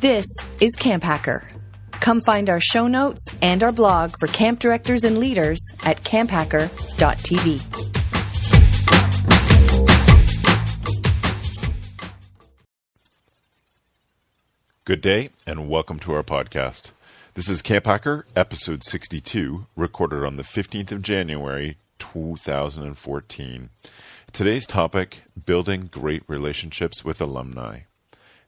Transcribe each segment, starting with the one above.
This is Camp Hacker. Come find our show notes and our blog for camp directors and leaders at camphacker.tv. Good day, and welcome to our podcast. This is Camp Hacker, episode 62, recorded on the 15th of January, 2014. Today's topic building great relationships with alumni.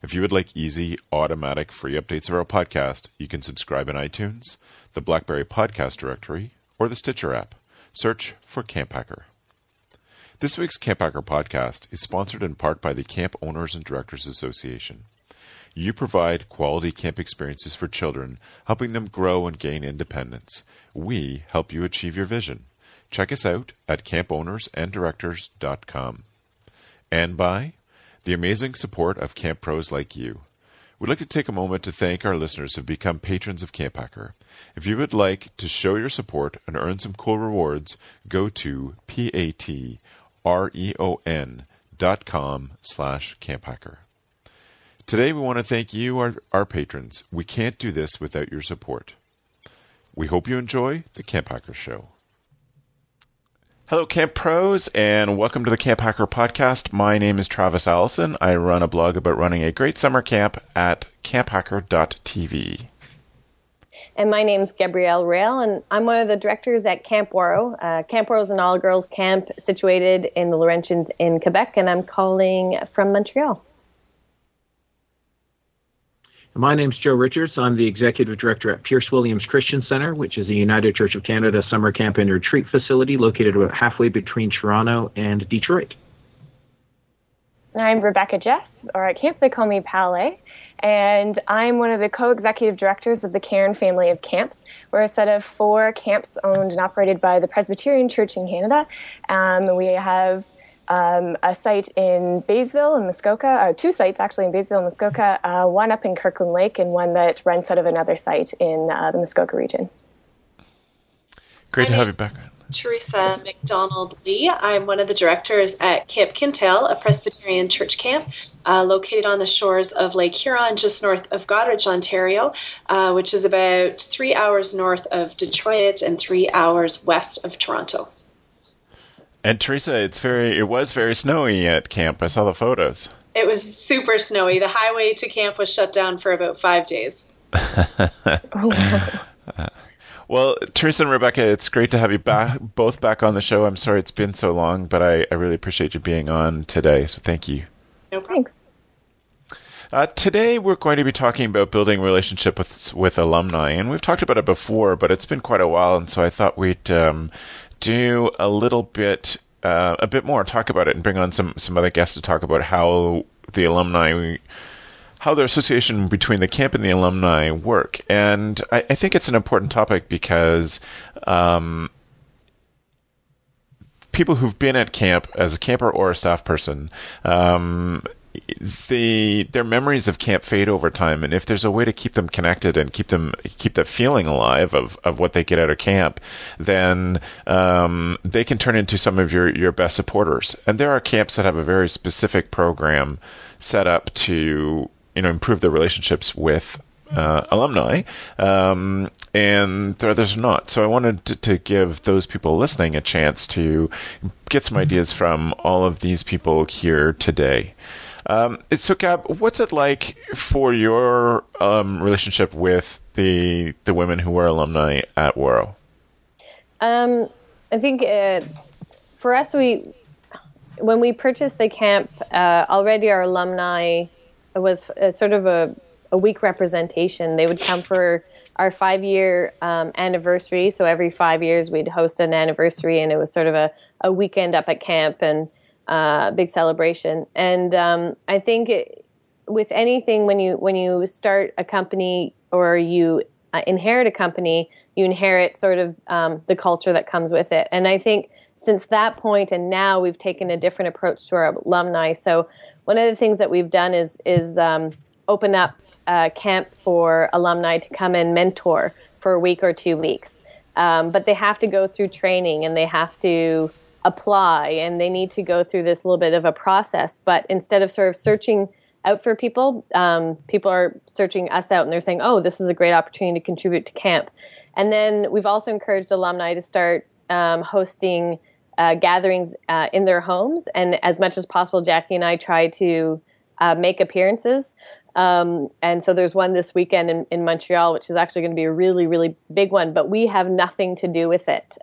If you would like easy, automatic, free updates of our podcast, you can subscribe in iTunes, the Blackberry Podcast Directory, or the Stitcher app. Search for Camp Hacker. This week's Camp Hacker podcast is sponsored in part by the Camp Owners and Directors Association. You provide quality camp experiences for children, helping them grow and gain independence. We help you achieve your vision. Check us out at campowners.anddirectors.com. And by the amazing support of camp pros like you. We'd like to take a moment to thank our listeners who have become patrons of Camp Hacker. If you would like to show your support and earn some cool rewards, go to p-a-t-r-e-o-n dot com slash camphacker. Today we want to thank you, our, our patrons. We can't do this without your support. We hope you enjoy the Camp Hacker Show. Hello, Camp Pros, and welcome to the Camp Hacker Podcast. My name is Travis Allison. I run a blog about running a great summer camp at camphacker.tv. And my name's Gabrielle Rail, and I'm one of the directors at Camp Ouareau. Uh, camp Ouareau is an all girls camp situated in the Laurentians in Quebec, and I'm calling from Montreal. My name's Joe Richards. I'm the executive director at Pearce Williams Christian Center, which is a United Church of Canada summer camp and retreat facility located about halfway between Toronto and Detroit. I'm Rebecca Jess, or at camp they call me Palais, and I'm one of the co-executive directors of the Cairn family of camps. We're a set of four camps owned and operated by the Presbyterian Church in Canada. Um, we have um, a site in Baysville and Muskoka, uh, two sites actually in Baysville and Muskoka, uh, one up in Kirkland Lake and one that rents out of another site in uh, the Muskoka region. Great to have you back. Theresa McDonald Lee. I'm one of the directors at Camp Kintail, a Presbyterian church camp uh, located on the shores of Lake Huron, just north of Goderich, Ontario, uh, which is about three hours north of Detroit and three hours west of Toronto. And Theresa, it's very it was very snowy at camp. I saw the photos. It was super snowy. The highway to camp was shut down for about five days. well, Theresa and Rebecca, it's great to have you back both back on the show. I'm sorry it's been so long, but I, I really appreciate you being on today. So thank you. No Thanks. Uh, today we're going to be talking about building relationship with with alumni, and we've talked about it before, but it's been quite a while, and so I thought we'd um, do a little bit, uh, a bit more, talk about it, and bring on some some other guests to talk about how the alumni, how the association between the camp and the alumni work. And I, I think it's an important topic because. Um, people who've been at camp as a camper or a staff person um, the their memories of camp fade over time and if there's a way to keep them connected and keep them keep that feeling alive of, of what they get out of camp then um, they can turn into some of your your best supporters and there are camps that have a very specific program set up to you know improve their relationships with uh, alumni, um, and there others not. So I wanted to, to, give those people listening a chance to get some ideas from all of these people here today. Um, so, Gab, what's it like for your um, relationship with the the women who were alumni at Ouareau? Um, I think uh, for us, we when we purchased the camp, uh, already our alumni was a, sort of a, a weak representation. They would come for our five year um, anniversary. So every five years, we'd host an anniversary, and it was sort of a, a weekend up at camp and uh, big celebration. And um, I think it, with anything, when you when you start a company or you uh, inherit a company, you inherit sort of um, the culture that comes with it. And I think since that point and now we've taken a different approach to our alumni. So one of the things that we've done is is um, open up a camp for alumni to come and mentor for a week or two weeks. Um, but they have to go through training and they have to apply and they need to go through this little bit of a process. But instead of sort of searching out for people. Um, people are searching us out and they're saying, "Oh, this is a great opportunity to contribute to camp." And then we've also encouraged alumni to start um, hosting uh, gatherings uh, in their homes, and as much as possible, Jackie and I try to uh, make appearances. Um, and so there's one this weekend in, in Montreal, which is actually going to be a really, really big one. But we have nothing to do with it.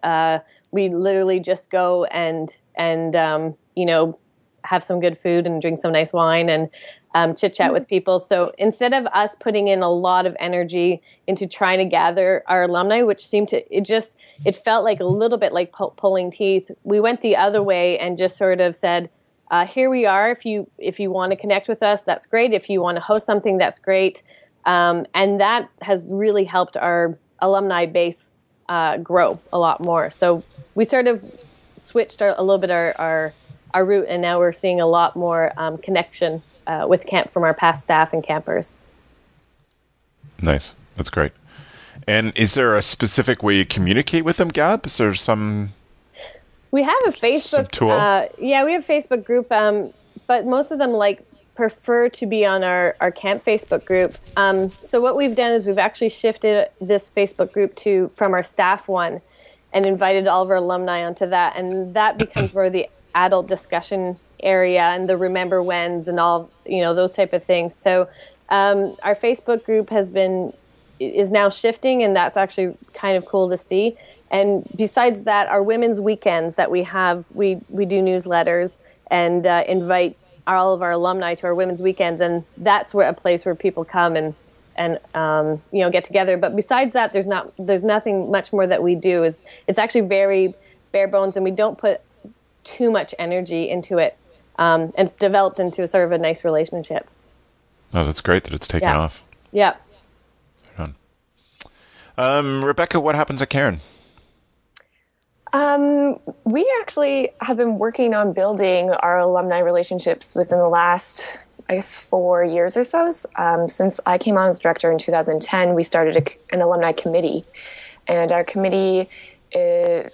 We literally just go and and um, you know have some good food and drink some nice wine and um, chit chat with people. So instead of us putting in a lot of energy into trying to gather our alumni, which seemed to it just it felt like a little bit like pu- pulling teeth, we went the other way and just sort of said, uh, "Here we are. If you if you want to connect with us, that's great. If you want to host something, that's great." Um, and that has really helped our alumni base uh, grow a lot more. So we sort of switched our, a little bit our, our our route, and now we're seeing a lot more um, connection uh, with camp from our past staff and campers. Nice, that's great. And is there a specific way you communicate with them, Gab? Is there some? We have a Facebook tool? Uh, yeah, we have a Facebook group, um, but most of them like prefer to be on our, our camp Facebook group. Um, so what we've done is we've actually shifted this Facebook group to from our staff one, and invited all of our alumni onto that, and that becomes where the adult discussion area and the remember whens and all you know those type of things. So um, our facebook group has been is now shifting and that's actually kind of cool to see. And besides that our women's weekends that we have we we do newsletters and uh, invite all of our alumni to our women's weekends and that's where a place where people come and and um, you know get together but besides that there's not there's nothing much more that we do is it's actually very bare bones and we don't put too much energy into it um, and it's developed into a sort of a nice relationship. Oh, that's great that it's taken Yeah. off. Yeah. Um, Rebecca, what happens at Cairn? Um, we actually have been working on building our alumni relationships within the last, I guess, four years or so. Um, since I came on as director in 2010, we started a, an alumni committee, and our committee is,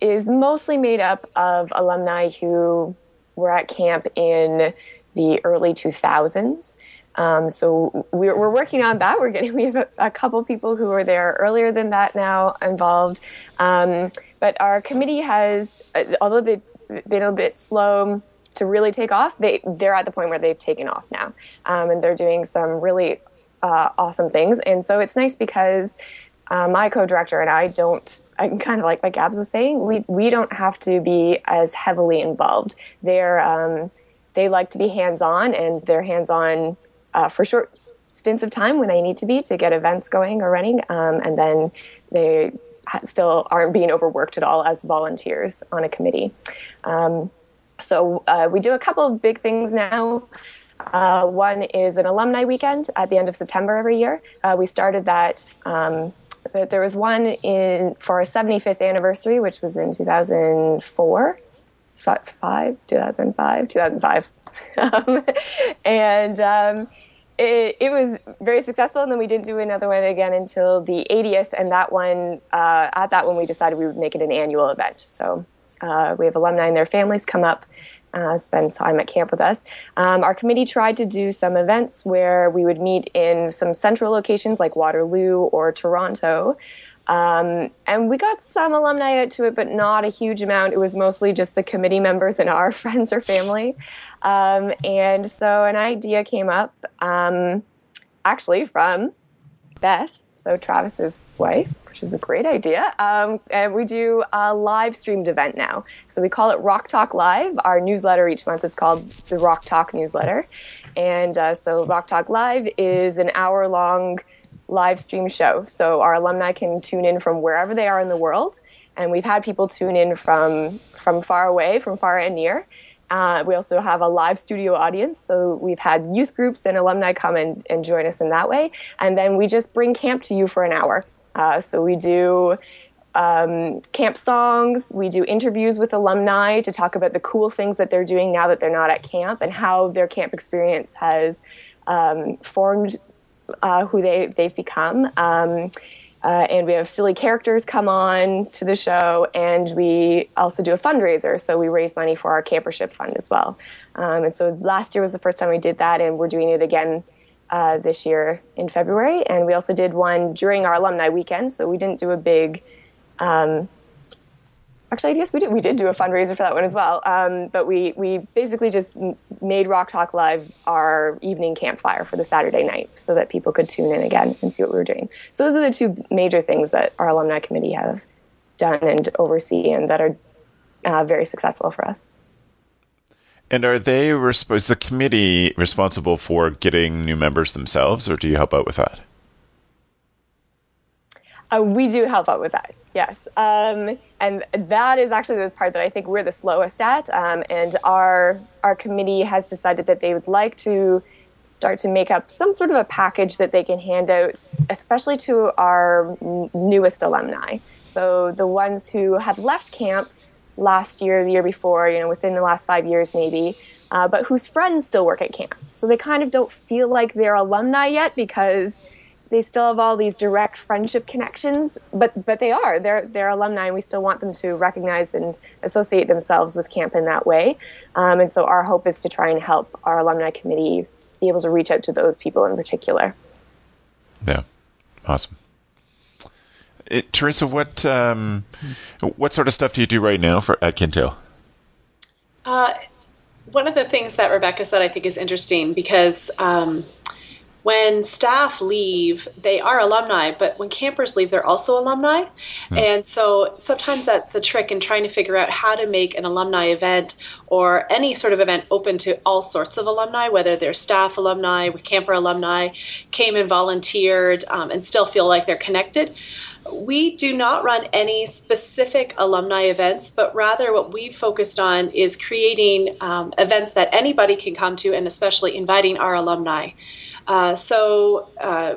is mostly made up of alumni who were at camp in the early 2000s. Um, so we're, we're working on that. We're getting we have a, a couple people who were there earlier than that now involved. Um, but our committee has, uh, although they've been a bit slow to really take off, they they're at the point where they've taken off now, um, and they're doing some really uh, awesome things. And so it's nice because uh, my co-director and I don't. I can kind of like like Gabs was saying, we we don't have to be as heavily involved. They're um, they like to be hands-on, and they're hands-on uh, for short stints of time when they need to be to get events going or running, um, and then they still aren't being overworked at all as volunteers on a committee. Um, so uh, we do a couple of big things now. Uh, one is an alumni weekend at the end of September every year. Uh, we started that. Um, th- there was one in for our 75th anniversary, which was in 2004, fi- five, 2005, 2005, um, and um, it, it was very successful. And then we didn't do another one again until the 80th, and that one uh, at that one we decided we would make it an annual event. So uh, we have alumni and their families come up, uh, spend time at camp with us. Um, our committee tried to do some events where we would meet in some central locations like Waterloo or Toronto. Um, and we got some alumni out to it, but not a huge amount. It was mostly just the committee members and our friends or family. Um, and so an idea came up um, actually from Beth, so Travis's wife, which is a great idea. Um, and we do a live streamed event now. So we call it Rock Talk Live. Our newsletter each month is called the Rock Talk newsletter. And uh, so Rock Talk Live is an hour long live stream show. So our alumni can tune in from wherever they are in the world. And we've had people tune in from, from far away, from far and near. Uh, we also have a live studio audience. So we've had youth groups and alumni come and, and join us in that way. And then we just bring camp to you for an hour. Uh, so we do um, camp songs. We do interviews with alumni to talk about the cool things that they're doing now that they're not at camp and how their camp experience has um, formed uh, who they, they've become. Um, Uh, and we have silly characters come on to the show, and we also do a fundraiser. So we raise money for our campership fund as well. Um, and so last year was the first time we did that, and we're doing it again uh, this year in February. And we also did one during our alumni weekend. So we didn't do a big um, actually, guess we did. We did do a fundraiser for that one as well. Um, but we we basically just made Rock Talk Live our evening campfire for the Saturday night, so that people could tune in again and see what we were doing. So those are the two major things that our alumni committee have done and oversee, and that are uh, very successful for us. And are they is the committee responsible for getting new members themselves, or do you help out with that? Uh, we do help out with that. Yes, um, and that is actually the part that I think we're the slowest at. Um, and our our committee has decided that they would like to start to make up some sort of a package that they can hand out, especially to our newest alumni. So the ones who have left camp last year, the year before, you know, within the last five years maybe, uh, but whose friends still work at camp. So they kind of don't feel like they're alumni yet because they still have all these direct friendship connections, but but they are they're they're alumni, and we still want them to recognize and associate themselves with camp in that way. Um, and so our hope is to try and help our alumni committee be able to reach out to those people in particular. Yeah, awesome. It, Theresa, what um, what sort of stuff do you do right now for at Kintail? Uh, one of the things that Rebecca said I think is interesting because um, when staff leave, they are alumni, but when campers leave, they're also alumni. Mm. And so sometimes that's the trick in trying to figure out how to make an alumni event or any sort of event open to all sorts of alumni, whether they're staff alumni, camper alumni, came and volunteered, um, and still feel like they're connected. We do not run any specific alumni events, but rather what we've focused on is creating um, events that anybody can come to and especially inviting our alumni. Uh, so uh,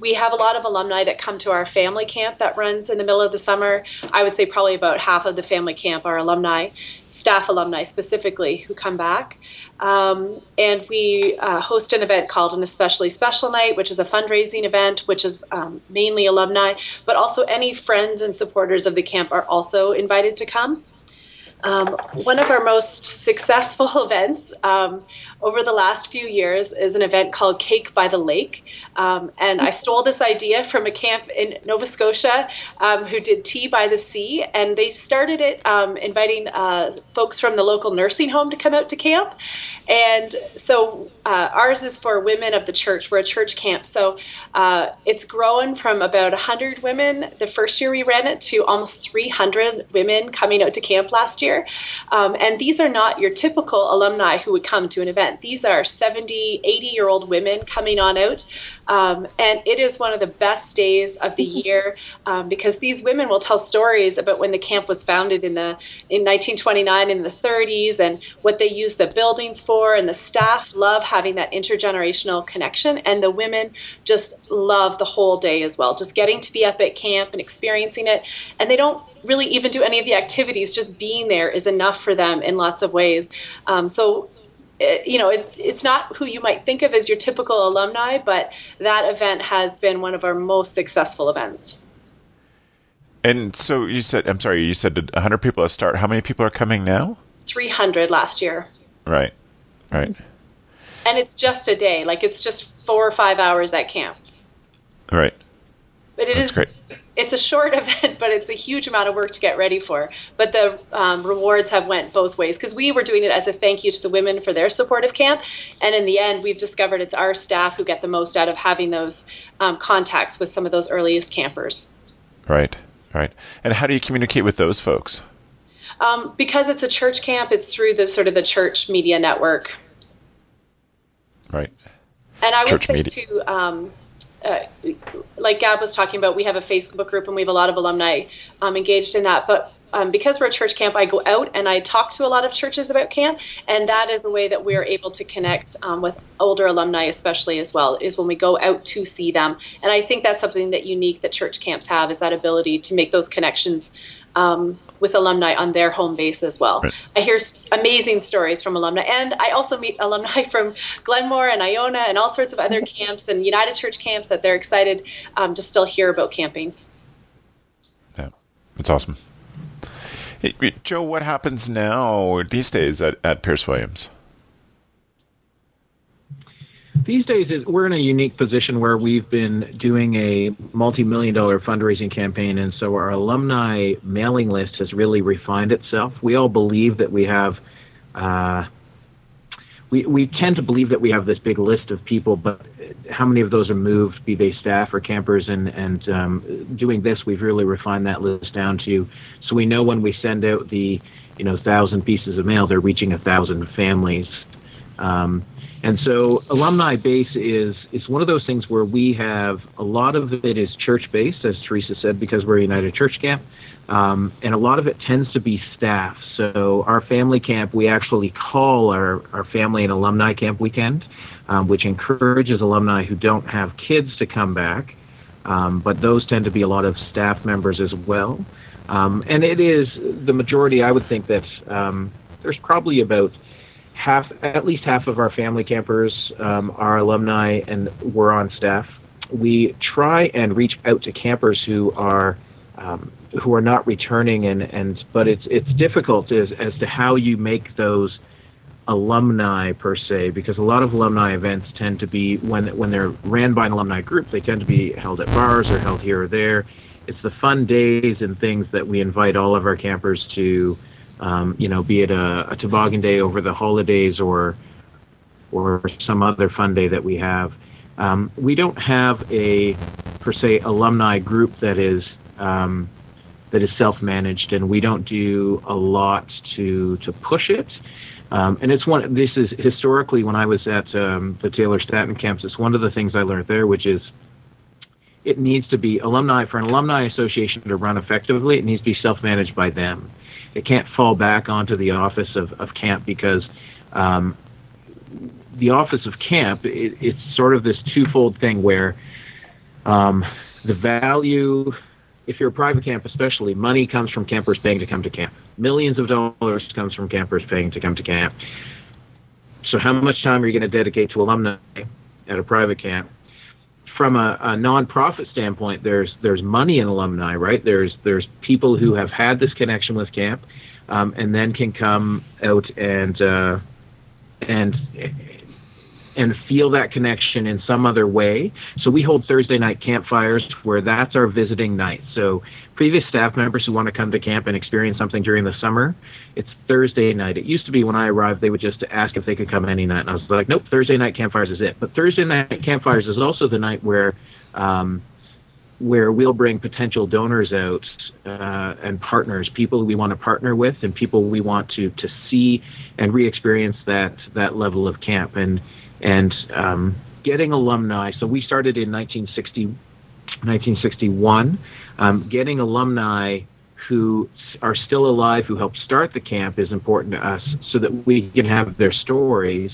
we have a lot of alumni that come to our family camp that runs in the middle of the summer. I would say probably about half of the family camp are alumni, staff alumni specifically, who come back. Um, and we uh, host an event called an Especially Special Night, which is a fundraising event, which is um, mainly alumni, but also any friends and supporters of the camp are also invited to come. Um, one of our most successful events um, over the last few years is an event called Cake by the Lake. Um, and I stole this idea from a camp in Nova Scotia um, who did Tea by the Sea. And they started it um, inviting uh, folks from the local nursing home to come out to camp. And so uh, ours is for women of the church. We're a church camp. So uh, it's grown from about 100 women the first year we ran it to almost 300 women coming out to camp last year. Um, and these are not your typical alumni who would come to an event event. These are 70, 80 year old women coming on out. Um, and it is one of the best days of the year um, because these women will tell stories about when the camp was founded in the in 1929 in the 30s and what they used the buildings for. And the staff love having that intergenerational connection, and the women just love the whole day as well. Just getting to be up at camp and experiencing it, and they don't really even do any of the activities. Just being there is enough for them in lots of ways. Um, so you know, it, it's not who you might think of as your typical alumni, but that event has been one of our most successful events. And so you said, I'm sorry, you said 100 people at start. How many people are coming now? 300 last year. Right, right. And it's just a day, like it's just four or five hours at camp. Right. That's is, great. it's a short event, but it's a huge amount of work to get ready for. But the um, rewards have went both ways because we were doing it as a thank you to the women for their support of camp, and in the end, we've discovered it's our staff who get the most out of having those um, contacts with some of those earliest campers. Right, right. And how do you communicate with those folks? Um, because it's a church camp, it's through the sort of the church media network. Right. And I would church say media. too, um, uh, like Gab was talking about, we have a Facebook group and we have a lot of alumni um, engaged in that. But um, because we're a church camp, I go out and I talk to a lot of churches about camp, and that is a way that we're able to connect um, with older alumni, especially as well, is when we go out to see them. And I think that's something that unique that church camps have is that ability to make those connections um, with alumni on their home base as well. Right. I hear amazing stories from alumni, and I also meet alumni from Glenmore and Iona and all sorts of other camps and United Church camps that they're excited um, to still hear about camping. Yeah, that's awesome. Hey, Joe, what happens now these days at, at Pearce Williams? These days, is we're in a unique position where we've been doing a multi-million dollar fundraising campaign, and so our alumni mailing list has really refined itself. We all believe that we have, uh, we we tend to believe that we have this big list of people, but how many of those are moved, be they staff or campers? And and um, doing this, we've really refined that list down to, so we know when we send out the, you know, thousand pieces of mail, they're reaching a thousand families. Um, and so alumni base is is one of those things where we have a lot of it is church based, as Theresa said, because we're a United Church camp. Um, and a lot of it tends to be staff. So our family camp, we actually call our, our family and alumni camp weekend, um, which encourages alumni who don't have kids to come back. Um, but those tend to be a lot of staff members as well. Um, and it is the majority, I would think that um, there's probably about half, at least half of our family campers um, are alumni and we're on staff. We try and reach out to campers who are um, who are not returning, and, and but it's it's difficult as as to how you make those alumni per se, because a lot of alumni events tend to be when when they're ran by an alumni group, they tend to be held at bars or held here or there. It's the fun days and things that we invite all of our campers to um, you know, be it a, a, toboggan day over the holidays or or some other fun day that we have. Um, we don't have a per se alumni group that is um, that is self-managed, and we don't do a lot to to push it. Um, and it's one. This is historically when I was at um, the Taylor Statten campus. One of the things I learned there, which is it needs to be alumni for an alumni association to run effectively. It needs to be self-managed by them it can't fall back onto the office of, of camp because um, the office of camp it, it's sort of this twofold thing where um, the value if you're a private camp especially money comes from campers paying to come to camp. Millions of dollars comes from campers paying to come to camp. So how much time are you going to dedicate to alumni at a private camp from a, a nonprofit standpoint, there's there's money in alumni, right? There's there's people who have had this connection with camp, um, and then can come out and uh, and and feel that connection in some other way. So we hold Thursday night campfires where that's our visiting night. So previous staff members who want to come to camp and experience something during the summer, it's Thursday night. It used to be when I arrived, they would just ask if they could come any night. And I was like, nope, Thursday night campfires is it. But Thursday night campfires is also the night where, um, where we'll bring potential donors out uh, and partners, people we want to partner with, and people we want to to see and re-experience that that level of camp and and um, getting alumni. So we started in 1960, 1961, um, getting alumni who are still alive, who helped start the camp, is important to us so that we can have their stories.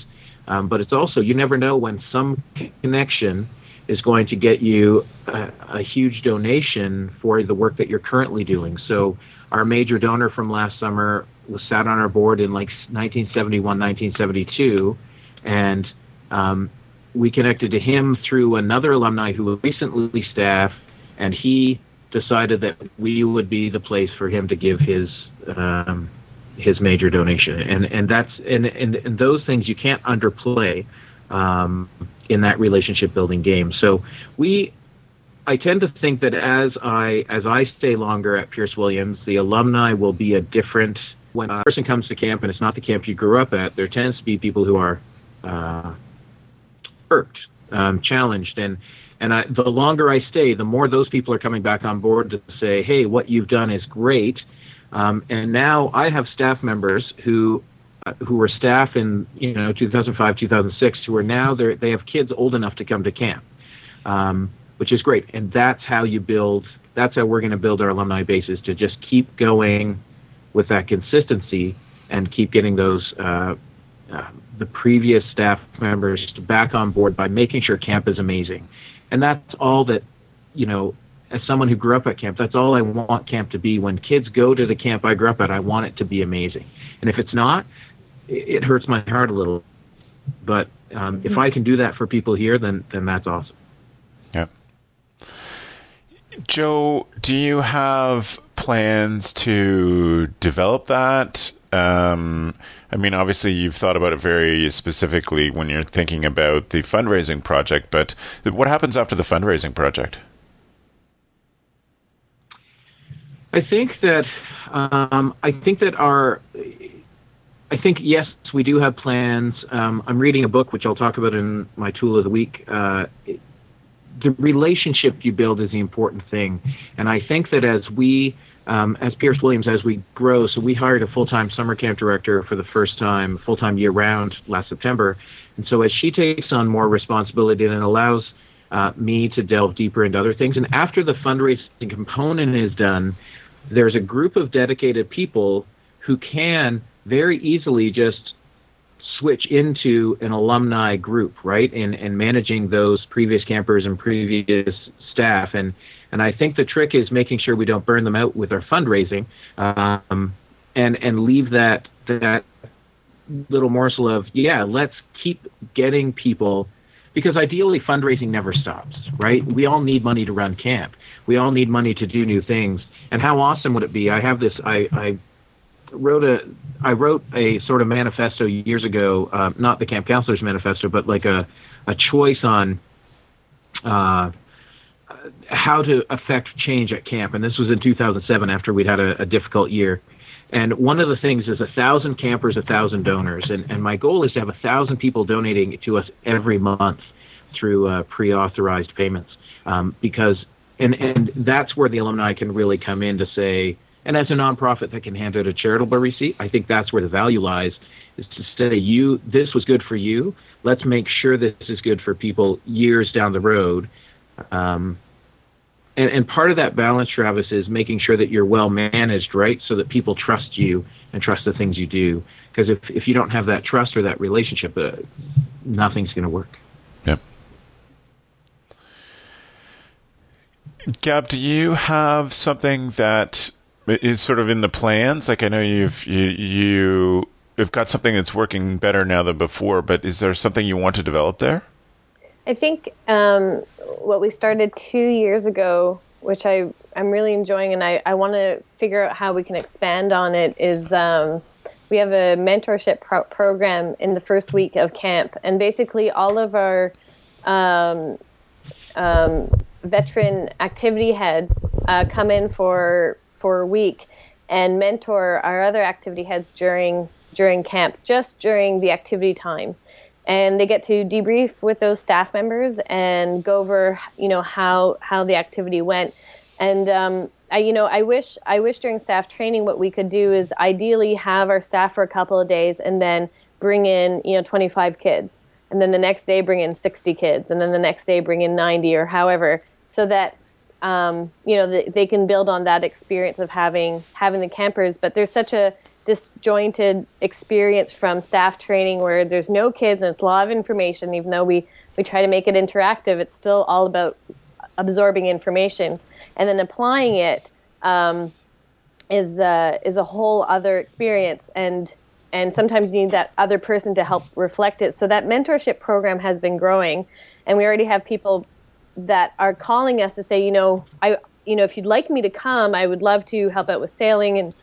Um, but it's also, you never know when some connection is going to get you a, a, huge donation for the work that you're currently doing. So, our major donor from last summer was sat on our board in like 1971, 1972, and um, we connected to him through another alumni who was recently staffed, and he decided that we would be the place for him to give his um, his major donation, and and that's and, and and those things you can't underplay um, in that relationship building game. So we. I tend to think that as I as I stay longer at Pearce Williams, the alumni will be a different. When a person comes to camp and it's not the camp you grew up at, there tends to be people who are uh, irked, um, challenged, and and I, the longer I stay, the more those people are coming back on board to say, "Hey, what you've done is great." Um, and now I have staff members who uh, who were staff in you know 2005, 2006, who are now they have kids old enough to come to camp, um, which is great. And that's how you build. That's how we're going to build our alumni bases to just keep going with that consistency and keep getting those uh, uh, the previous staff members back on board by making sure camp is amazing and that's all that you know as someone who grew up at camp, that's all I want camp to be. When kids go to the camp I grew up at, I want it to be amazing. And if it's not, it, hurts my heart a little. But um, if I can do that for people here, then then that's awesome. Yeah. Joe, do you have plans to develop that? Um, I mean, obviously, you've thought about it very specifically when you're thinking about the fundraising project, but what happens after the fundraising project? I think that um, I think that our I think yes, we do have plans. Um, I'm reading a book which I'll talk about in my tool of the week. Uh, the relationship you build is the important thing, and I think that as we um, as Pearce Williams, as we grow, so we hired a full time summer camp director for the first time, full time year round last September. And so as she takes on more responsibility, then allows uh, me to delve deeper into other things. And after the fundraising component is done, there's a group of dedicated people who can very easily just switch into an alumni group, right? And and managing those previous campers and previous staff. And and I think the trick is making sure we don't burn them out with our fundraising, um, and and leave that that little morsel of yeah, let's keep getting people because ideally fundraising never stops, right? We all need money to run camp. We all need money to do new things. And how awesome would it be? I have this. I, I wrote a. I wrote a sort of manifesto years ago, uh, not the camp counselors manifesto, but like a a choice on uh, how to affect change at camp. And this was in 2007, after we'd had a, a difficult year. And one of the things is a thousand campers, a thousand donors. And, and my goal is to have a thousand people donating to us every month through uh, pre-authorized payments. Um, because and and that's where the alumni can really come in to say, and as a nonprofit that can hand out a charitable receipt, I think that's where the value lies. Is to say you this was good for you. Let's make sure this is good for people years down the road. Um, and, and part of that balance, Travis, is making sure that you're well managed, right? So that people trust you and trust the things you do. Because if, if you don't have that trust or that relationship, uh, nothing's going to work. Yep. Gab, do you have something that is sort of in the plans? Like I know you've you you have got something that's working better now than before, but is there something you want to develop there? I think um, what we started two years ago, which I I'm really enjoying, and I I want to figure out how we can expand on it. Is um, we have a mentorship pro- program in the first week of camp, and basically all of our um, um veteran activity heads uh, come in for for a week and mentor our other activity heads during during camp, just during the activity time. And they get to debrief with those staff members and go over, you know, how how the activity went. And um, I, you know, I wish I wish during staff training what we could do is ideally have our staff for a couple of days and then bring in, you know, 25 kids. And then the next day bring in 60 kids. And then the next day bring in 90 or however so that um, you know the, they can build on that experience of having having the campers. But there's such a disjointed experience from staff training where there's no kids and it's a lot of information even though we we try to make it interactive it's still all about absorbing information and then applying it um, is uh, is a whole other experience and and sometimes you need that other person to help reflect it. So that mentorship program has been growing, and we already have people that are calling us to say, you know, I, you know, if you'd like me to come, I would love to help out with sailing, and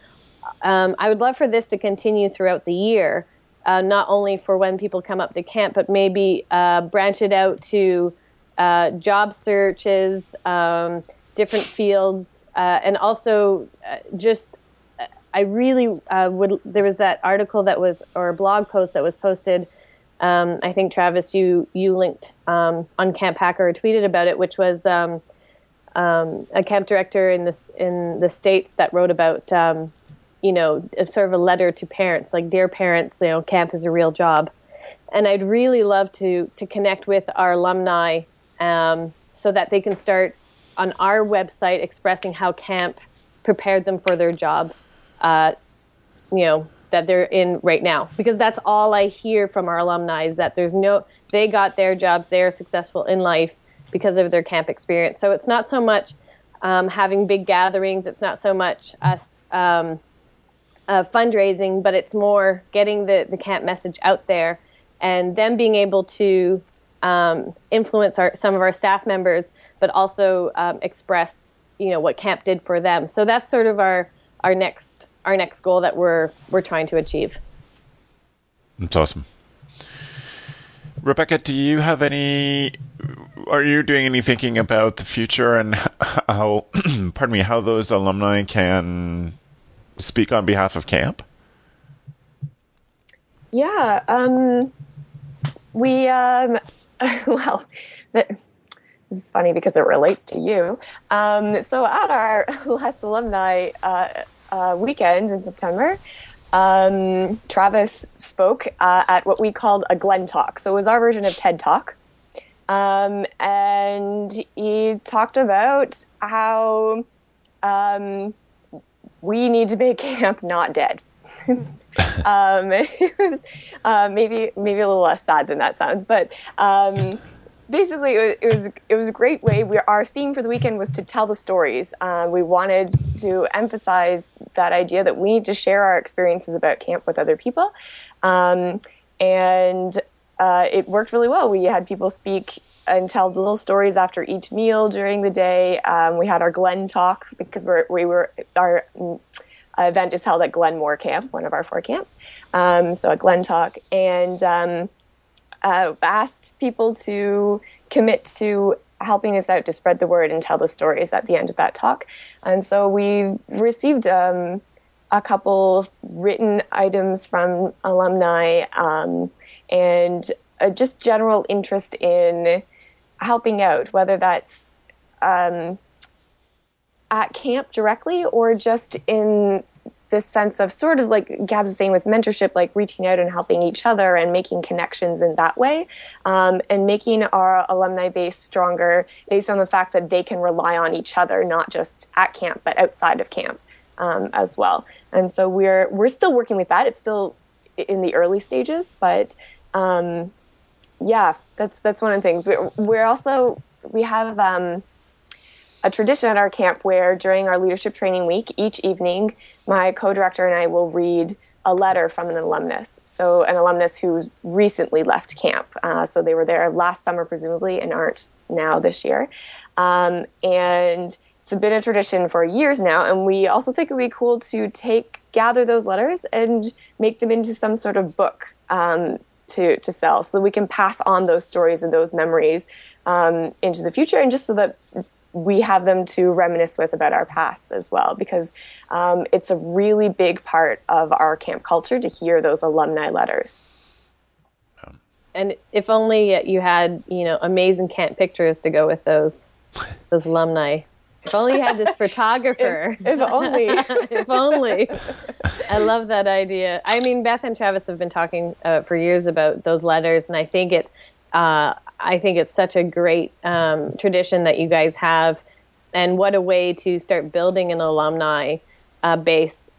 um, I would love for this to continue throughout the year, uh, not only for when people come up to camp, but maybe uh, branch it out to uh, job searches, um, different fields, uh, and also uh, just I really uh, would. There was that article that was, or blog post that was posted. Um, I think Travis, you you linked um, on Camp Hacker tweeted about it, which was um, um a camp director in this in the states that wrote about, you know, sort of a letter to parents, like dear parents, you know, camp is a real job, and I'd really love to to connect with our alumni um, so that they can start on our website expressing how camp prepared them for their job uh, you know, that they're in right now. Because that's all I hear from our alumni is that there's no, they got their jobs, they are successful in life because of their camp experience. So it's not so much um, having big gatherings. It's not so much us um, uh, fundraising, but it's more getting the, the camp message out there and them being able to um, influence our, some of our staff members, but also um, express you know what camp did for them. So that's sort of our our next our next goal that we're we're trying to achieve. That's awesome. Rebecca, do you have any? Are you doing any thinking about the future and how, pardon me, how those alumni can speak on behalf of camp? Yeah, um, we um, well, this is funny because it relates to you. Um, so at our last alumni uh, uh, weekend in September, um, Travis spoke uh, at what we called a Glen Talk. So it was our version of TED Talk. Um, and he talked about how um, we need to make camp not dead. um, was uh, maybe maybe a little less sad than that sounds, but um, basically, it was, it was, it was a great way. We, our theme for the weekend was to tell the stories. Uh, we wanted to emphasize that idea that we need to share our experiences about camp with other people, um, and uh, it worked really well. We had people speak and tell little stories after each meal during the day. Um, we had our Glen talk because we're, we were our mm, event is held at Glenmore Camp, one of our four camps. Um, so a Glen talk and um, uh, asked people to commit to helping us out to spread the word and tell the stories at the end of that talk. And so we received um, a couple written items from alumni um, and uh, just general interest in helping out, whether that's um, at camp directly or just in this sense of sort of like Gab's saying with mentorship, like reaching out and helping each other and making connections in that way, um, and making our alumni base stronger based on the fact that they can rely on each other, not just at camp but outside of camp um, as well. And so we're we're still working with that. It's still in the early stages, but um, yeah, that's that's one of the things. We're, also we have um, a tradition at our camp where during our leadership training week, each evening, my co-director and I will read a letter from an alumnus. So an alumnus who recently left camp. Uh, so they were there last summer, presumably, and aren't now this year. Um, and it's been a tradition for years now. And we also think it would be cool to take gather those letters and make them into some sort of book um, to to sell, so that we can pass on those stories and those memories um, into the future, and just so that we have them to reminisce with about our past as well, because um, it's a really big part of our camp culture to hear those alumni letters. And if only you had, you know, amazing camp pictures to go with those, those alumni. If only you had this photographer. if, if only. if only. I love that idea. I mean, Beth and Travis have been talking uh, for years about those letters, and I think it's uh, I think it's such a great um, tradition that you guys have, and what a way to start building an alumni uh, base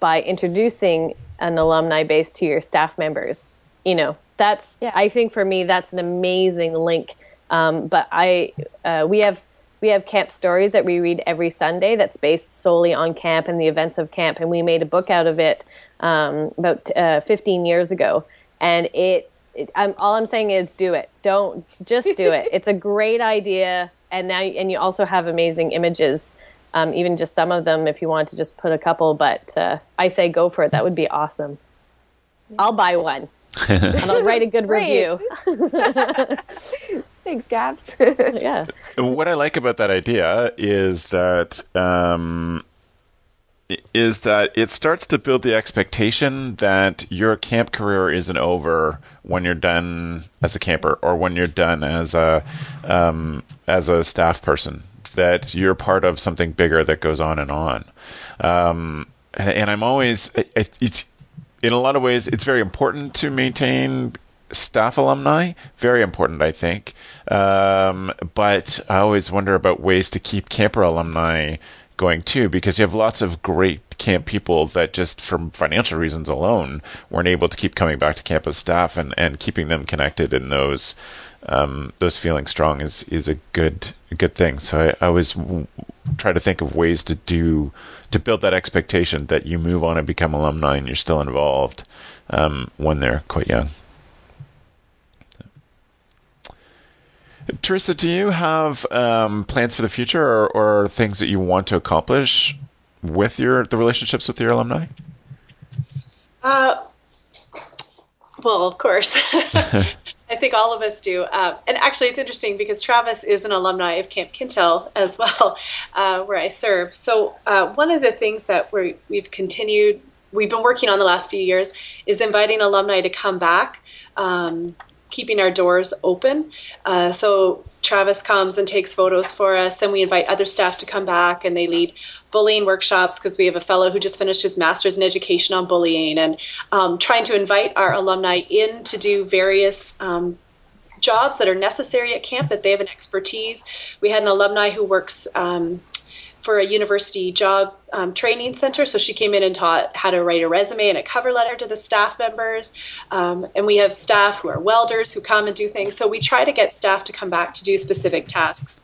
by introducing an alumni base to your staff members. You know, that's Yeah. I think for me that's an amazing link. Um, but I uh, we have we have camp stories that we read every Sunday that's based solely on camp and the events of camp, and we made a book out of it um, about uh, 15 years ago, and it it, I'm, all I'm saying is do it. Don't just do it. it's a great idea, and now and you also have amazing images. Um, even just some of them, if you want to just put a couple. But uh, I say go for it. That would be awesome. I'll buy one, and I'll write a good review. Thanks, Gabs. yeah, What I like about that idea is that um, is that it starts to build the expectation that your camp career isn't over when you're done as a camper or when you're done as a um, as a staff person. That you're part of something bigger that goes on and on. Um, and, and I'm always it, it's in a lot of ways it's very important to maintain staff alumni very important i think um, but i always wonder about ways to keep camper alumni going too because you have lots of great camp people that just from financial reasons alone weren't able to keep coming back to campus staff and, and keeping them connected in those um, those feeling strong is is a good good thing. So I, I always try to think of ways to do to build that expectation that you move on and become alumni and you're still involved um, when they're quite young. Theresa, do you have um, plans for the future or, or, things that you want to accomplish with your the relationships with your alumni? Uh, well, of course. I think all of us do. Uh, and actually, it's interesting because Travis is an alumni of Camp Kintail as well, uh, where I serve. So, uh, one of the things that we have continued, we've been working on the last few years, is inviting alumni to come back. Um, keeping our doors open. Uh, so Travis comes and takes photos for us, and we invite other staff to come back and they lead bullying workshops because we have a fellow who just finished his master's in education on bullying and um, trying to invite our alumni in to do various um, jobs that are necessary at camp that they have an expertise. We had an alumni who works um, for a university job um, training center. So she came in and taught how to write a resume and a cover letter to the staff members. Um, and we have staff who are welders who come and do things. So we try to get staff to come back to do specific tasks.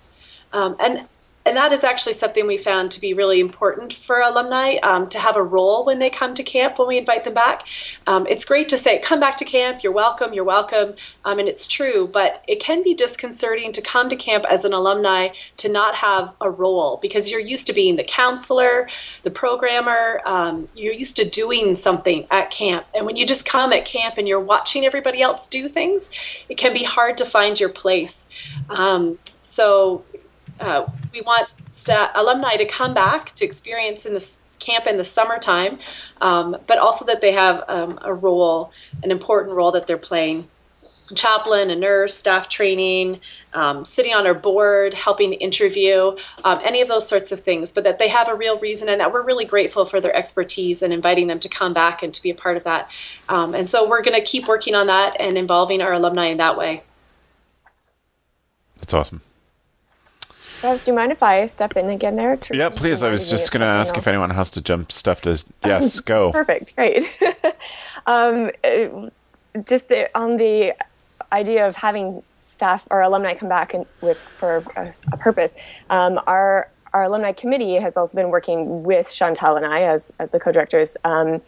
Um, and and that is actually something we found to be really important for alumni um, to have a role when they come to camp when we invite them back. Um, it's great to say, come back to camp, you're welcome, you're welcome, um, and it's true, but it can be disconcerting to come to camp as an alumni to not have a role because you're used to being the counselor, the programmer, um, you're used to doing something at camp. And when you just come at camp and you're watching everybody else do things, it can be hard to find your place. Um, so uh, we want sta- alumni to come back to experience in this camp in the summertime, um, but also that they have um, a role, an important role that they're playing. Chaplain, a nurse, staff training, um, sitting on our board, helping interview, um, any of those sorts of things, but that they have a real reason and that we're really grateful for their expertise and inviting them to come back and to be a part of that. Um, and so we're going to keep working on that and involving our alumni in that way. That's awesome. Travis, do you mind if I step in again there? yeah, please. I was just going to ask else. if anyone has to jump stuff to. Yes, go. Perfect. Great. um, uh, just the, on the idea of having staff or alumni come back and with for a, a purpose. Um, our our alumni committee has also been working with Chantal and I as as the co-directors um,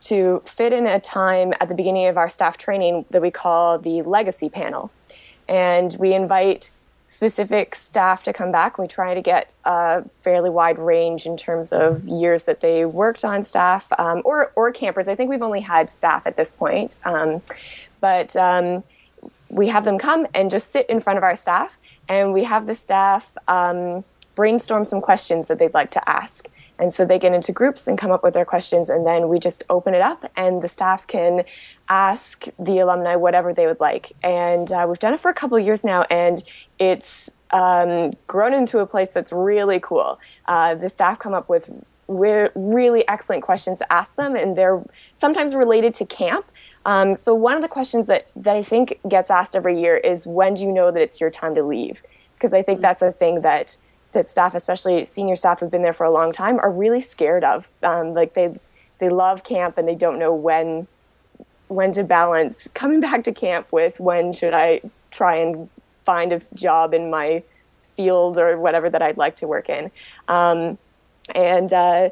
to fit in a time at the beginning of our staff training that we call the legacy panel, and we invite specific staff to come back. We try to get a fairly wide range in terms of years that they worked on staff um, or, or campers. I think we've only had staff at this point. Um, but um, we have them come and just sit in front of our staff, and we have the staff um, brainstorm some questions that they'd like to ask. And so they get into groups and come up with their questions, and then we just open it up, and the staff can ask the alumni whatever they would like. And uh, we've done it for a couple of years now, and it's um, grown into a place that's really cool. Uh, the staff come up with re- really excellent questions to ask them, and they're sometimes related to camp. Um, so one of the questions that, that I think gets asked every year is, when do you know that it's your time to leave? Because I think that's a thing that that staff, especially senior staff who've been there for a long time, are really scared of. Um, like they they love camp and they don't know when when to balance coming back to camp with when should I try and find a job in my field or whatever that I'd like to work in. Um, and uh,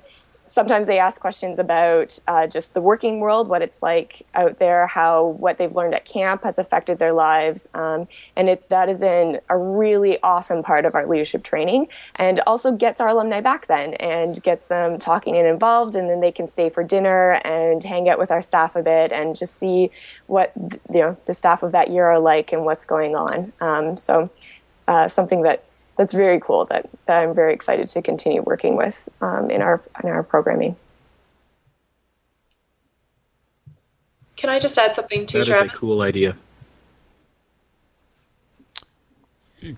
sometimes they ask questions about uh, just the working world, what it's like out there, how what they've learned at camp has affected their lives, um, and it, that has been a really awesome part of our leadership training, and also gets our alumni back then and gets them talking and involved, and then they can stay for dinner and hang out with our staff a bit and just see what you know the staff of that year are like and what's going on. Um, so uh, something that that's very cool that, that I'm very excited to continue working with um, in our in our programming. Can I just add something to that Travis? That is a cool idea.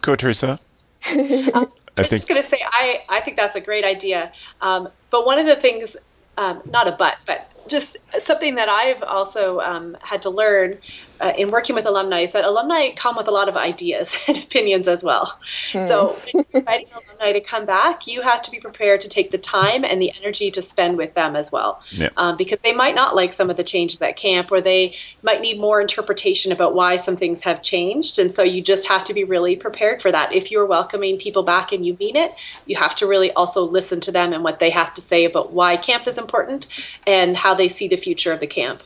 Go, Theresa. um, I, I was just going to say, I, I think that's a great idea. Um, but one of the things, um, not a but, but just something that I've also um, had to learn uh, in working with alumni is that alumni come with a lot of ideas and opinions as well. Hmm. So when you're inviting alumni to come back, you have to be prepared to take the time and the energy to spend with them as well. Yeah. Um, because they might not like some of the changes at camp or they might need more interpretation about why some things have changed. And so you just have to be really prepared for that. If you're welcoming people back and you mean it, you have to really also listen to them and what they have to say about why camp is important and how they see the future of the camp.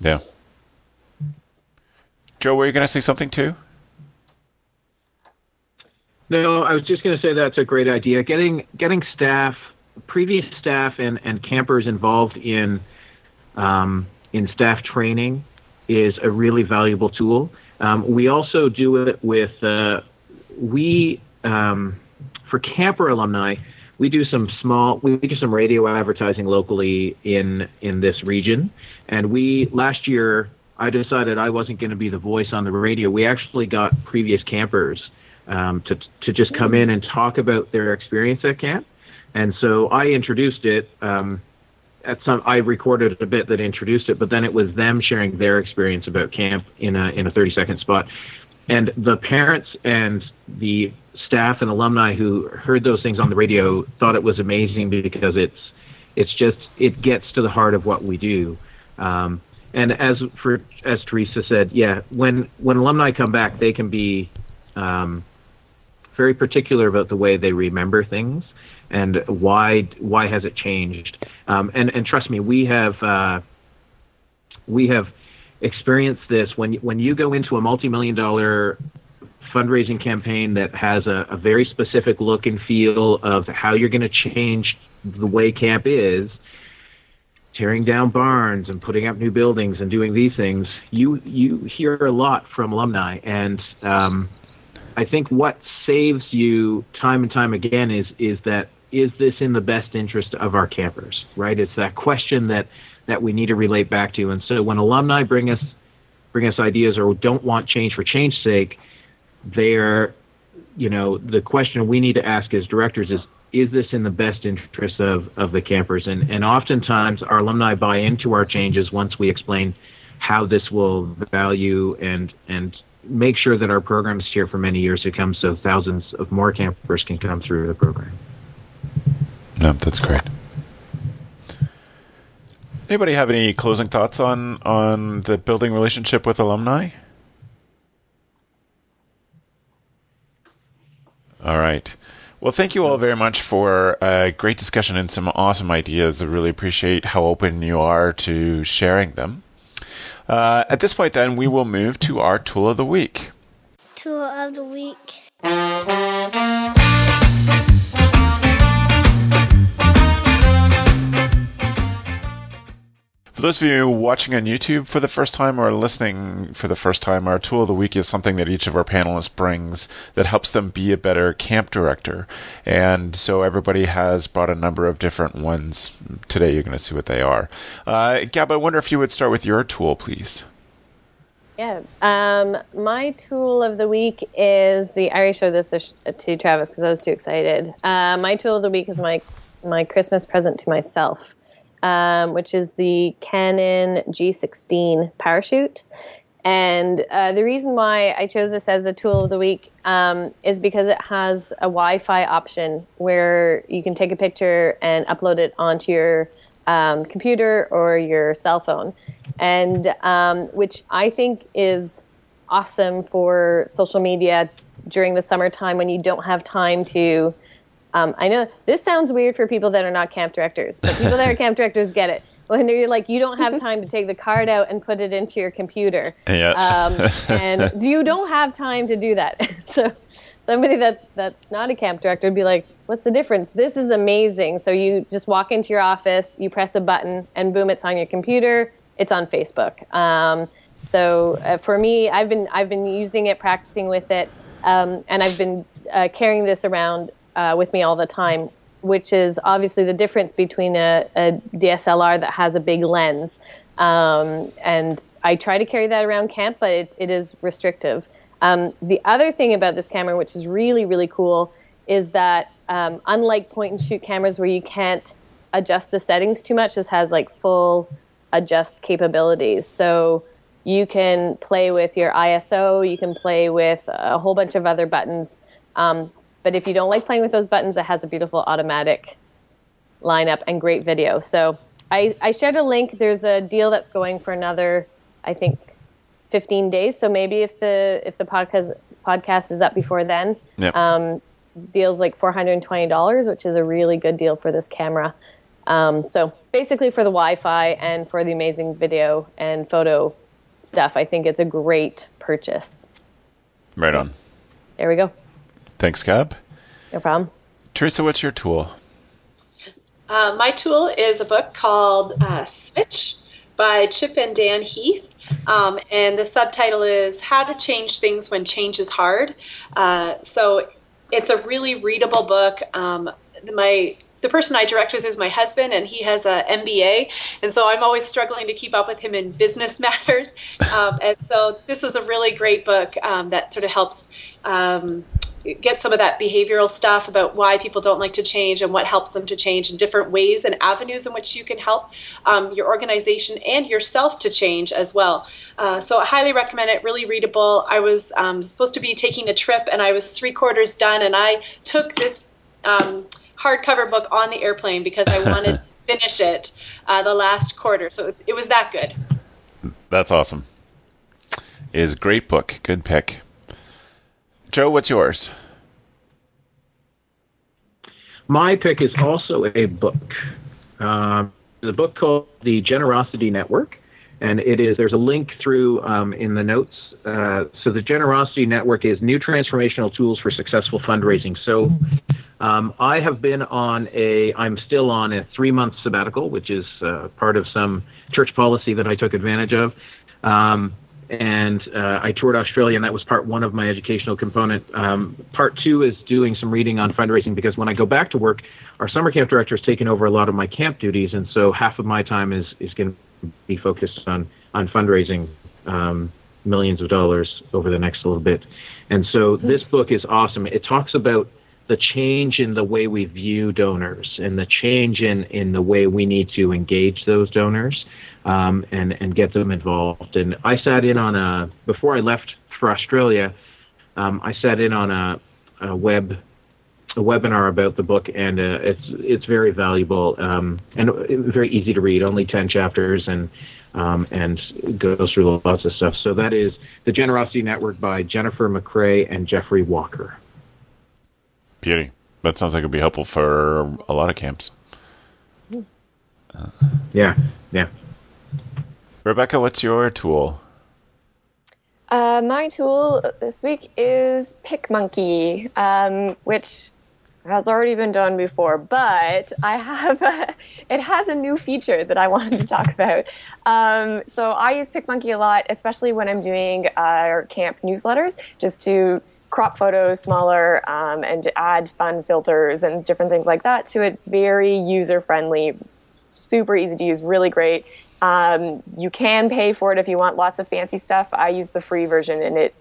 Yeah. Joe, were you going to say something too? No, I was just going to say that's a great idea. Getting getting staff, previous staff, and, and campers involved in um, in staff training is a really valuable tool. Um, we also do it with uh, we um, for camper alumni. We do some small, we do some radio advertising locally in in this region, and we last year I decided I wasn't going to be the voice on the radio. We actually got previous campers um, to to just come in and talk about their experience at camp, and so I introduced it. Um, at some, I recorded a bit that introduced it, but then it was them sharing their experience about camp in a in a thirty second spot, and the parents and the staff and alumni who heard those things on the radio thought it was amazing because it's it's just it gets to the heart of what we do. Um, and as for as Theresa said, yeah, when when alumni come back, they can be um, very particular about the way they remember things and why why has it changed. Um, and and trust me, we have uh, we have experienced this when when you go into a multi million dollar fundraising campaign that has a, a very specific look and feel of how you're going to change the way camp is tearing down barns and putting up new buildings and doing these things, you you hear a lot from alumni, and um, I think what saves you time and time again is is that is this in the best interest of our campers? Right? It's that question that that we need to relate back to, and so when alumni bring us bring us ideas or don't want change for change's sake, they're you know the question we need to ask as directors is is this in the best interest of, of the campers? And, and oftentimes our alumni buy into our changes once we explain how this will value and, and make sure that our program is here for many years to come so thousands of more campers can come through the program. No, that's great. Anybody have any closing thoughts on, on the building relationship with alumni? All right. Well, thank you all very much for a great discussion and some awesome ideas. I really appreciate how open you are to sharing them. Uh, at this point, then, we will move to our tool of the week. Tool of the week. For those of you watching on YouTube for the first time or listening for the first time, our tool of the week is something that each of our panelists brings that helps them be a better camp director. And so everybody has brought a number of different ones. Today you're going to see what they are. Uh, Gab, I wonder if you would start with your tool, please. Yeah. Um, my tool of the week is the. I already showed this to Travis because I was too excited. Uh, my tool of the week is my my Christmas present to myself um, which is the Canon G16 PowerShot. And uh, the reason why I chose this as a tool of the week um, is because it has a Wi Fi option where you can take a picture and upload it onto your um, computer or your cell phone, and um, which I think is awesome for social media during the summertime when you don't have time to um, I know this sounds weird for people that are not camp directors, but people that are camp directors get it. When you're like, you don't have time to take the card out and put it into your computer, yeah. um, and you don't have time to do that. so somebody that's that's not a camp director would be like, "What's the difference? This is amazing." So you just walk into your office, you press a button, and boom, it's on your computer. It's on Facebook. Um, so uh, for me, I've been I've been using it, practicing with it, um, and I've been uh, carrying this around uh, with me all the time, which is obviously the difference between a, a DSLR that has a big lens. Um, and I try to carry that around camp, but it, it is restrictive. Um, the other thing about this camera, which is really, really cool, is that um, unlike point and shoot cameras where you can't adjust the settings too much. This has like full adjust capabilities. So you can play with your ISO, you can play with a whole bunch of other buttons. Um, but if you don't like playing with those buttons, it has a beautiful automatic lineup and great video. So I, I shared a link. There's a deal that's going for another, I think, 15 days. So maybe if the if the podcast podcast is up before then, Yep. um, deals like $420, which is a really good deal for this camera. Um, so basically, for the Wi-Fi and for the amazing video and photo stuff, I think it's a great purchase. Right on. There we go. Thanks, Gab. No problem. Theresa, what's your tool? Uh, my tool is a book called uh, Switch by Chip and Dan Heath. Um, and the subtitle is How to Change Things When Change is Hard. Uh, so it's a really readable book. Um, my the person I direct with is my husband, and he has a MBA, and so I'm always struggling to keep up with him in business matters. Um, and so this is a really great book um, that sort of helps um, get some of that behavioral stuff about why people don't like to change and what helps them to change and different ways and avenues in which you can help um, your organization and yourself to change as well. Uh, so I highly recommend it. Really readable. I was um, supposed to be taking a trip and I was three quarters done, and I took this um, hardcover book on the airplane because I wanted to finish it uh, the last quarter. So it, it was that good. That's awesome. It is a great book. Good pick. Joe, what's yours? My pick is also a book. Um, the book called The Generosity Network, and it is there's a link through um, in the notes. Uh, so the Generosity Network is new transformational tools for successful fundraising. So um, I have been on a I'm still on a three month sabbatical, which is uh, part of some church policy that I took advantage of. Um, and uh, I toured Australia, and that was part one of my educational component. Um, part two is doing some reading on fundraising because when I go back to work, our summer camp director has taken over a lot of my camp duties, and so half of my time is is going to be focused on on fundraising um, millions of dollars over the next little bit. And so this book is awesome. It talks about the change in the way we view donors and the change in, in the way we need to engage those donors um, and, and get them involved. And I sat in on a, before I left for Australia, um, I sat in on a, a web a webinar about the book, and uh, it's it's very valuable um, and very easy to read. Only ten chapters, and um, and goes through lots of stuff. So that is the Generosity Network by Jennifer McCrea and Jeffrey Walker. Beauty. That sounds like it'd be helpful for a lot of camps. Yeah, yeah. Rebecca, what's your tool? Uh, my tool this week is PicMonkey, um, which has already been done before, but I have a, it has a new feature that I wanted to talk about. Um, so I use PicMonkey a lot, especially when I'm doing uh, camp newsletters, just to crop photos smaller um, and add fun filters and different things like that. So it's very user friendly, super easy to use, really great. Um, you can pay for it if you want lots of fancy stuff. I use the free version and it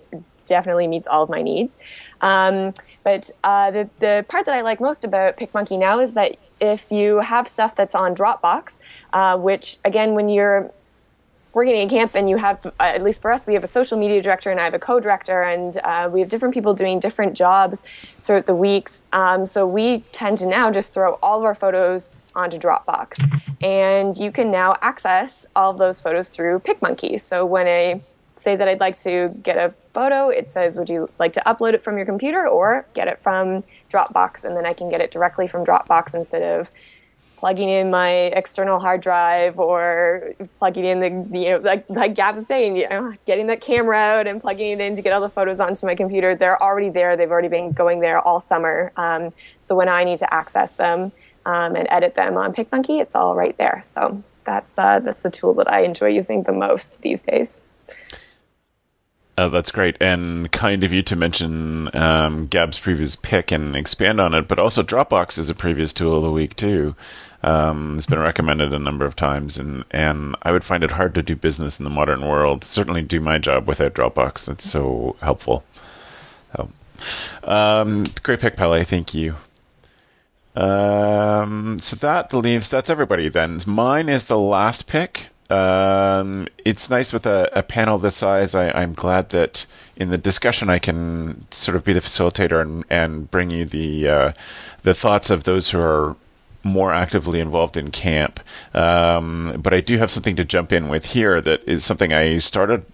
definitely meets all of my needs. Um, but uh, the, the part that I like most about PicMonkey now is that if you have stuff that's on Dropbox, uh, which again, when you're working in camp and you have, uh, at least for us, we have a social media director and I have a co-director and uh, we have different people doing different jobs throughout the weeks. Um, so we tend to now just throw all of our photos onto Dropbox. And you can now access all of those photos through PicMonkey. So when I say that I'd like to get a photo, it says, would you like to upload it from your computer or get it from Dropbox? And then I can get it directly from Dropbox instead of plugging in my external hard drive or plugging in the, you know, like, like Gab was saying, you know, getting that camera out and plugging it in to get all the photos onto my computer. They're already there. They've already been going there all summer. Um, so when I need to access them um, and edit them on PicMonkey, it's all right there. So that's, uh, that's the tool that I enjoy using the most these days. Uh, that's great, and kind of you to mention um, Gab's previous pick and expand on it. But also, Dropbox is a previous tool of the week too. Um, it's been recommended a number of times, and and I would find it hard to do business in the modern world. Certainly, do my job without Dropbox. It's so helpful. So, um, great pick, Palais. Thank you. Um, so that leaves that's everybody. Then mine is the last pick. Um, it's nice with a, a panel this size. I, I'm glad that in the discussion I can sort of be the facilitator and, and bring you the uh, the thoughts of those who are more actively involved in camp. Um, but I do have something to jump in with here that is something I started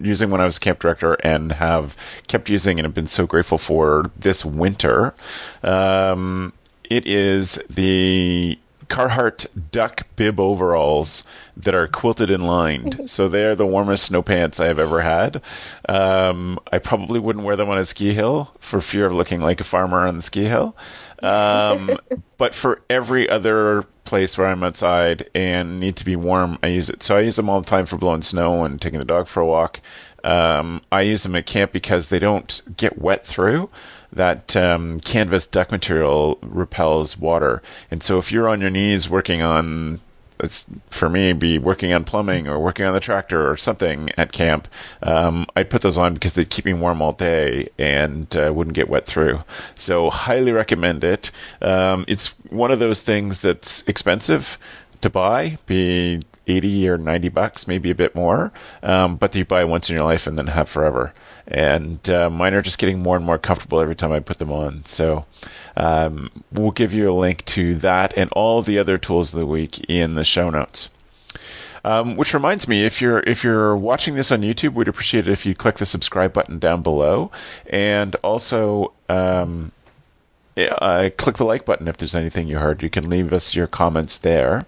using when I was camp director and have kept using and have been so grateful for this winter. Um, it is the Carhartt duck bib overalls that are quilted and lined. so they are the warmest snow pants I have ever had. Um, I probably wouldn't wear them on a ski hill for fear of looking like a farmer on the ski hill. Um, but for every other place where I'm outside and need to be warm, I use it. So I use them all the time for blowing snow and taking the dog for a walk. Um, I use them at camp because they don't get wet through. That um, canvas duck material repels water, and so if you're on your knees working on it's for me be working on plumbing or working on the tractor or something at camp. Um, I'd put those on because they'd keep me warm all day and uh, wouldn't get wet through. So highly recommend it. Um, it's one of those things that's expensive to buy, be 80 or 90 bucks, maybe a bit more, um, but you buy once in your life and then have forever. And uh, mine are just getting more and more comfortable every time I put them on. So um, we'll give you a link to that and all the other tools of the week in the show notes. Um, which reminds me, if you're if you're watching this on YouTube, we'd appreciate it if you click the subscribe button down below, and also um, uh, click the like button if there's anything you heard. You can leave us your comments there.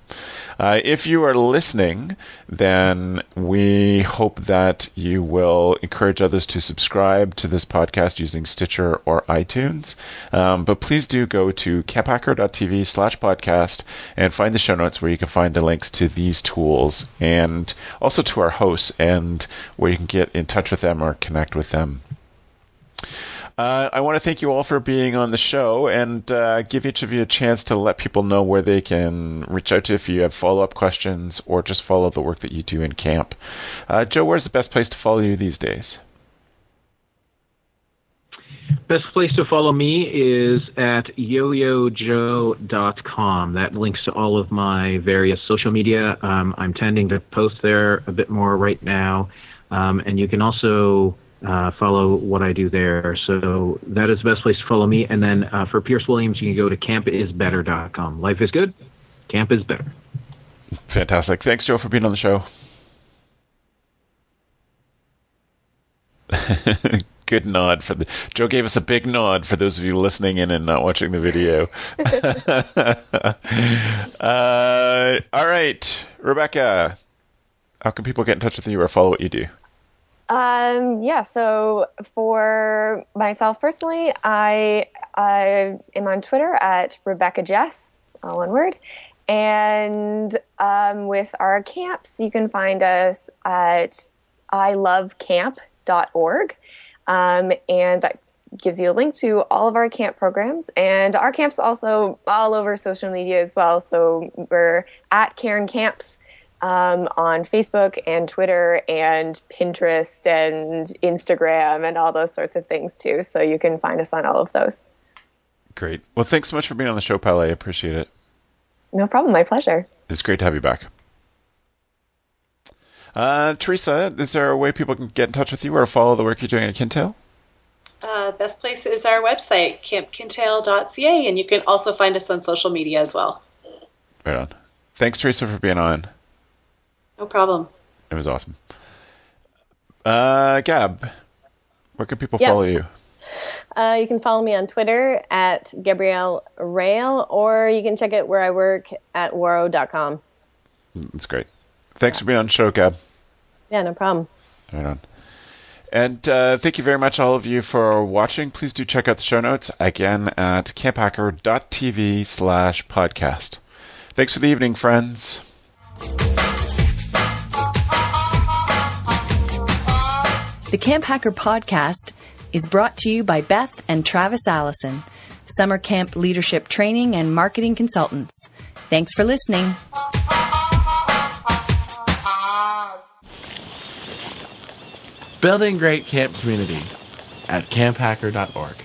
Uh, if you are listening, then we hope that you will encourage others to subscribe to this podcast using Stitcher or iTunes. Um, but please do go to camphacker.tv slash podcast and find the show notes where you can find the links to these tools and also to our hosts and where you can get in touch with them or connect with them. Uh, I want to thank you all for being on the show and uh, give each of you a chance to let people know where they can reach out to if you have follow up questions or just follow the work that you do in camp. Uh, Joe, where's the best place to follow you these days? Best place to follow me is at yoyojoe.com. That links to all of my various social media. Um, I'm tending to post there a bit more right now. Um, and you can also uh, follow what I do there. So that is the best place to follow me. And then uh, for Pearce Williams, you can go to campisbetter.com. Life is good. Camp is better. Fantastic. Thanks, Joe, for being on the show. Good nod for the Joe gave us a big nod for those of you listening in and not watching the video. uh, all right, Rebecca, how can people get in touch with you or follow what you do? Um, yeah, so for myself personally, I, I am on Twitter at Rebecca Jess, all one word. And um, with our camps, you can find us at ilovecamp.org. Um, and that gives you a link to all of our camp programs. And our camps also all over social media as well. So we're at Karen Camps um, on Facebook and Twitter and Pinterest and Instagram and all those sorts of things too. So you can find us on all of those. Great. Well, thanks so much for being on the show, Pal. I appreciate it. No problem. My pleasure. It's great to have you back. Uh, Theresa, is there a way people can get in touch with you or follow the work you're doing at Kintail? Uh, best place is our website, campkintail.ca, and you can also find us on social media as well. Right on. Thanks, Theresa, for being on. No problem. It was awesome. Uh, Gab, where can people follow you? Uh, you can follow me on Twitter at Gabrielle Rail, or you can check it where I work at waro.com. That's great. Thanks for being on the show, Gab. Yeah, no problem. Right on. And uh, thank you very much, all of you, for watching. Please do check out the show notes again at camphacker.tv slash podcast. Thanks for the evening, friends. The Camp Hacker podcast is brought to you by Beth and Travis Allison, summer camp leadership training and marketing consultants. Thanks for listening. Building great camp community at camphacker.org.